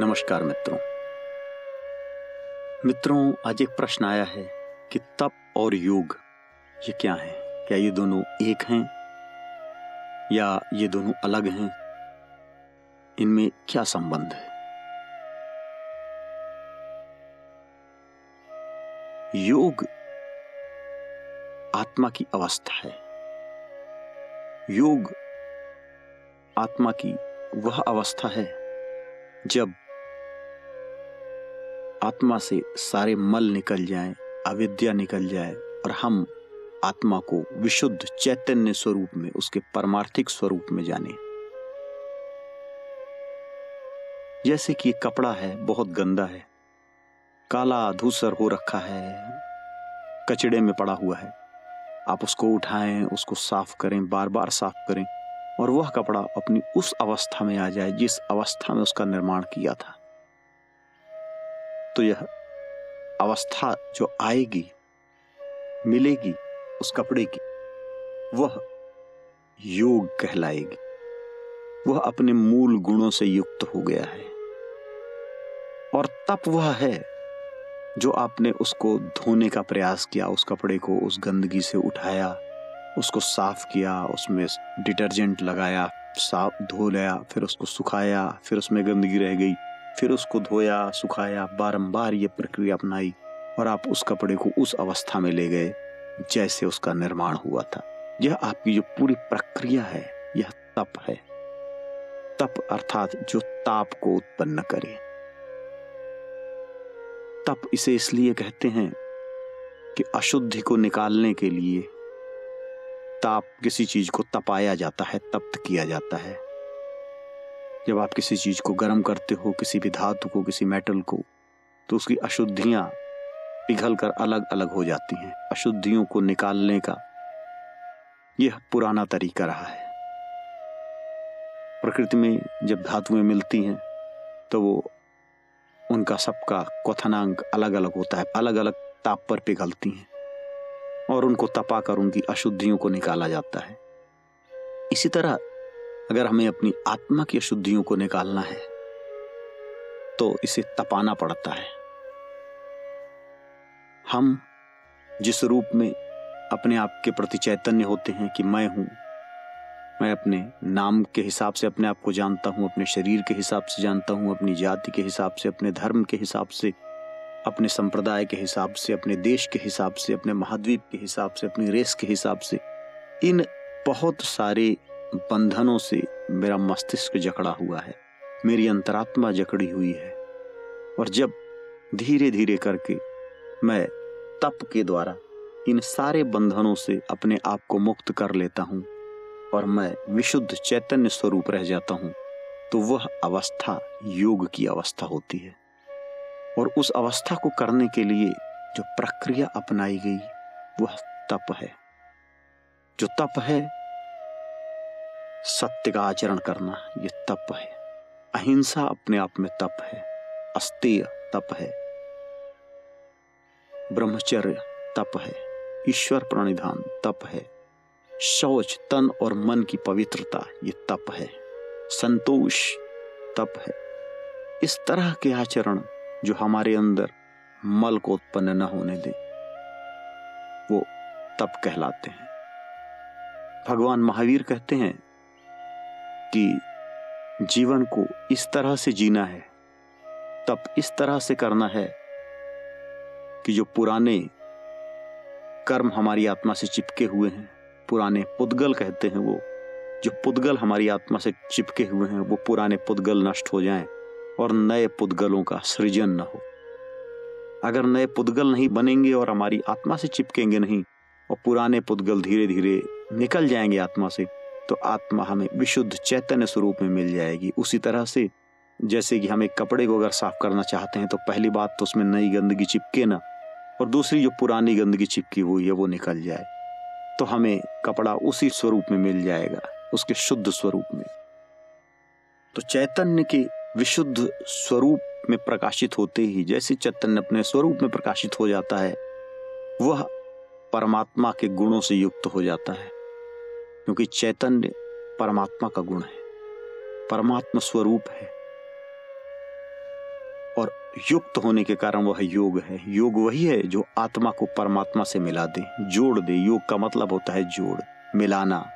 नमस्कार मित्रों। मित्रों, आज एक प्रश्न आया है कि तप और योग, ये क्या है? क्या ये दोनों एक हैं? या ये दोनों अलग हैं? इनमें क्या संबंध है? योग आत्मा की अवस्था है। योग आत्मा की वह अवस्था है जब आत्मा से सारे मल निकल जाए, अविद्या निकल जाए, और हम आत्मा को विशुद्ध चैतन्य स्वरूप में, उसके परमार्थिक स्वरूप में जाने। जैसे कि कपड़ा है, बहुत गंदा है, काला धूसर हो रखा है, कचड़े में पड़ा हुआ है। आप उसको उठाएँ, उसको साफ़ करें बार बार साफ़ करें, और वह कपड़ा अपनी उस अवस्था में आ जाए, जिस अवस्था में उसका निर्माण किया था। तो यह अवस्था जो आएगी, मिलेगी उस कपड़े की, वह योग कहलाएगी। वह अपने मूल गुणों से युक्त हो गया है। और तप वह है जो आपने उसको धोने का प्रयास किया, उस कपड़े को उस गंदगी से उठाया, उसको साफ़ किया, उसमें डिटर्जेंट लगाया, साफ़ धो लिया, फिर उसको सुखाया, फिर उसमें गंदगी रह गई। फिर उसको धोया, सुखाया, बारंबार ये प्रक्रिया अपनाई और आप उस कपड़े को उस अवस्था में ले गए जैसे उसका निर्माण हुआ था। यह आपकी जो पूरी प्रक्रिया है, यह तप है। तप अर्थात जो ताप को उत्पन्न करे। तप इसे इसलिए कहते हैं कि अशुद्धि को निकालने के लिए ताप किसी चीज़ को तपाया जाता है, तप्त किया जाता है। जब आप किसी चीज़ को गर्म करते हो, किसी भी धातु को, किसी मेटल को तो उसकी अशुद्धियाँ पिघल कर अलग अलग हो जाती हैं, अशुद्धियों को निकालने का। यह पुराना तरीका रहा है। प्रकृति में जब धातुएँ मिलती हैं तो वो उनका सबका क्वथनांक अलग अलग होता है अलग अलग ताप पर पिघलती हैं, और उनको तपाकर उनकी अशुद्धियों को निकाला जाता है। इसी तरह अगर हमें अपनी आत्मा की अशुद्धियों को निकालना है तो इसे तपाना पड़ता है। हम जिस रूप में अपने आप के प्रति चैतन्य होते हैं कि मैं हूँ, मैं अपने नाम के हिसाब से अपने आप को जानता हूँ, अपने शरीर के हिसाब से जानता हूँ, अपनी जाति के हिसाब से, अपने धर्म के हिसाब से, अपने संप्रदाय के हिसाब से, अपने देश के हिसाब से, अपने महाद्वीप के हिसाब से, अपनी रेस के हिसाब से, इन बहुत सारे बंधनों से मेरा मस्तिष्क जकड़ा हुआ है। मेरी अंतरात्मा जकड़ी हुई है। और जब धीरे धीरे करके मैं तप के द्वारा इन सारे बंधनों से अपने आप को मुक्त कर लेता हूँ और मैं विशुद्ध चैतन्य स्वरूप रह जाता हूँ तो वह अवस्था योग की अवस्था होती है। और उस अवस्था को करने के लिए जो प्रक्रिया अपनाई गई, वह तप है। जो तप है सत्य का आचरण करना, ये तप है। अहिंसा अपने आप में तप है। अस्तेय तप है। ब्रह्मचर्य तप है। ईश्वर प्रणिधान तप है। शौच, तन और मन की पवित्रता, ये तप है। संतोष तप है। इस तरह के आचरण जो हमारे अंदर मल को उत्पन्न न होने दे, वो तप कहलाते हैं। भगवान महावीर कहते हैं कि जीवन को इस तरह से जीना है, तब इस तरह से करना है कि जो पुराने कर्म हमारी आत्मा से चिपके हुए हैं, पुराने पुद्गल कहते हैं वो, जो पुद्गल हमारी आत्मा से चिपके हुए हैं, वो पुराने पुद्गल नष्ट हो जाएँ और नए पुद्गलों का सृजन न हो। अगर नए पुद्गल नहीं बनेंगे और हमारी आत्मा से चिपकेंगे नहीं, और पुराने पुद्गल धीरे धीरे निकल जाएँगे आत्मा से तो आत्मा हमें विशुद्ध चैतन्य स्वरूप में मिल जाएगी। उसी तरह से जैसे कि हम एक कपड़े को अगर साफ़ करना चाहते हैं तो पहली बात तो उसमें नई गंदगी चिपके ना, और दूसरी जो पुरानी गंदगी चिपकी हुई है, वो निकल जाए। तो हमें कपड़ा उसी स्वरूप में मिल जाएगा, उसके शुद्ध स्वरूप में। तो चैतन्य के विशुद्ध स्वरूप में प्रकाशित होते ही, जैसे चैतन्य अपने स्वरूप में प्रकाशित हो जाता है, वह परमात्मा के गुणों से युक्त हो जाता है। क्योंकि चैतन्य परमात्मा का गुण है, परमात्मा स्वरूप है। और युक्त होने के कारण वह योग है। योग वही है जो आत्मा को परमात्मा से मिला दे, जोड़ दे। योग का मतलब होता है जोड़, मिलाना।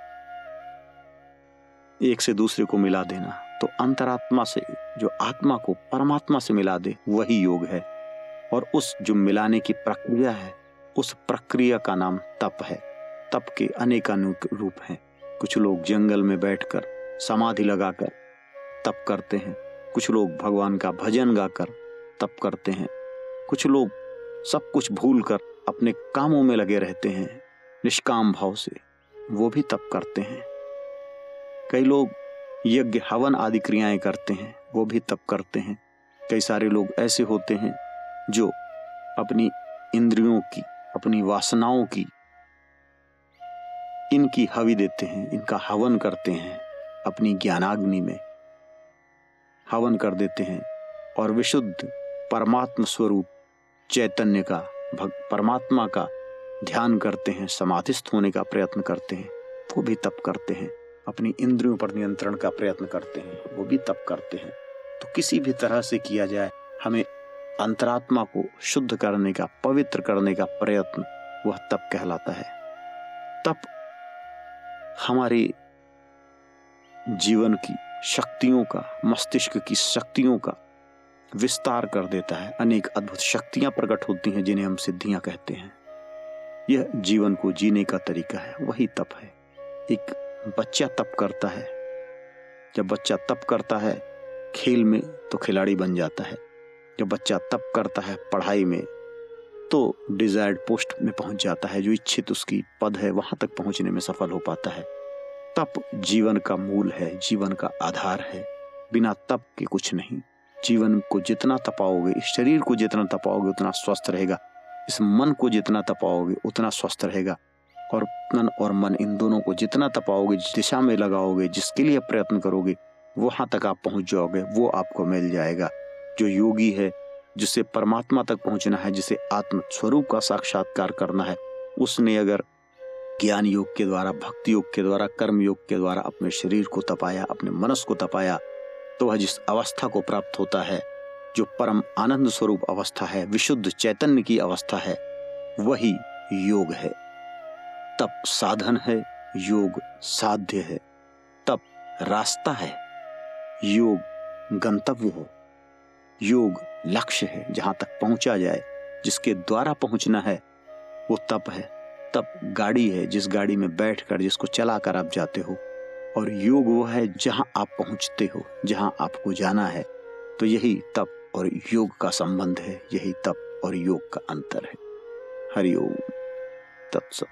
एक से दूसरे को मिला देना। तो अंतरात्मा से जो आत्मा को परमात्मा से मिला दे, वही योग है। और उस जो मिलाने की प्रक्रिया है, उस प्रक्रिया का नाम तप है। तप के अनेक रूप हैं। कुछ लोग जंगल में बैठकर समाधि लगाकर तप करते हैं। कुछ लोग भगवान का भजन गाकर तप करते हैं। कुछ लोग सब कुछ भूल कर अपने कामों में लगे रहते हैं। निष्काम भाव से वो भी तप करते हैं। कई लोग यज्ञ, हवन आदि क्रियाएँ करते हैं, वो भी तप करते हैं। कई सारे लोग ऐसे होते हैं जो अपनी इंद्रियों की, अपनी वासनाओं की इनकी हवि देते हैं, इनका हवन करते हैं, अपनी ज्ञानाग्नि में। हवन कर देते हैं और विशुद्ध परमात्म स्वरूप, चैतन्य का, भग, परमात्मा का ध्यान करते हैं, समाधिस्थ होने का प्रयत्न करते हैं, वो भी तप करते हैं, अपनी इंद्रियों पर नियंत्रण का प्रयत्न करते हैं, वो भी तप करते हैं। तो किसी भी तरह से किया जाए, हमें अंतरात्मा को शुद्ध करने का, पवित्र करने का प्रयत्न, वह तप कहलाता है। तप हमारे जीवन की शक्तियों का, मस्तिष्क की शक्तियों का विस्तार कर देता है। अनेक अद्भुत शक्तियाँ प्रकट होती हैं जिन्हें हम सिद्धियाँ कहते हैं। यह जीवन को जीने का तरीका है, वही तप है। एक बच्चा तप करता है। जब बच्चा तप करता है, खेल में तो खिलाड़ी बन जाता है। जब बच्चा तप करता है, पढ़ाई में तो डिजायर्ड पोस्ट में पहुँच जाता है, जो इच्छित उसकी पद है, वहाँ तक पहुँचने में सफल हो पाता है। तप जीवन का मूल है, जीवन का आधार है। बिना तप के कुछ नहीं। जीवन को जितना तपाओगे, इस शरीर को जितना तपाओगे, उतना स्वस्थ रहेगा। इस मन को जितना तपाओगे, उतना स्वस्थ रहेगा। और तन और मन इन दोनों को जितना तपाओगे, जिस दिशा में लगाओगे, जिसके लिए प्रयत्न करोगे, वहाँ तक आप पहुँच जाओगे, वो आपको मिल जाएगा। जो योगी है जिसे परमात्मा तक पहुँचना है, जिसे आत्म स्वरूप का साक्षात्कार करना है, उसने अगर ज्ञान योग के द्वारा, भक्ति योग के द्वारा, कर्म योग के द्वारा अपने शरीर को तपाया, अपने मनस को तपाया तो वह जिस अवस्था को प्राप्त होता है, जो परम आनंद स्वरूप अवस्था है, विशुद्ध चैतन्य की अवस्था है, वही योग है। तप साधन है, योग साध्य है। तप रास्ता है, योग गंतव्य है, योग लक्ष्य है जहाँ तक पहुँचा जाए, जिसके द्वारा पहुँचना है, वो तप है। तप गाड़ी है जिस गाड़ी में बैठकर जिसको चलाकर आप जाते हो। और योग वो है जहाँ आप पहुँचते हो, जहाँ आपको जाना है। तो यही तप और योग का संबंध है, यही तप और योग का अंतर है। हरिओम तत्सत।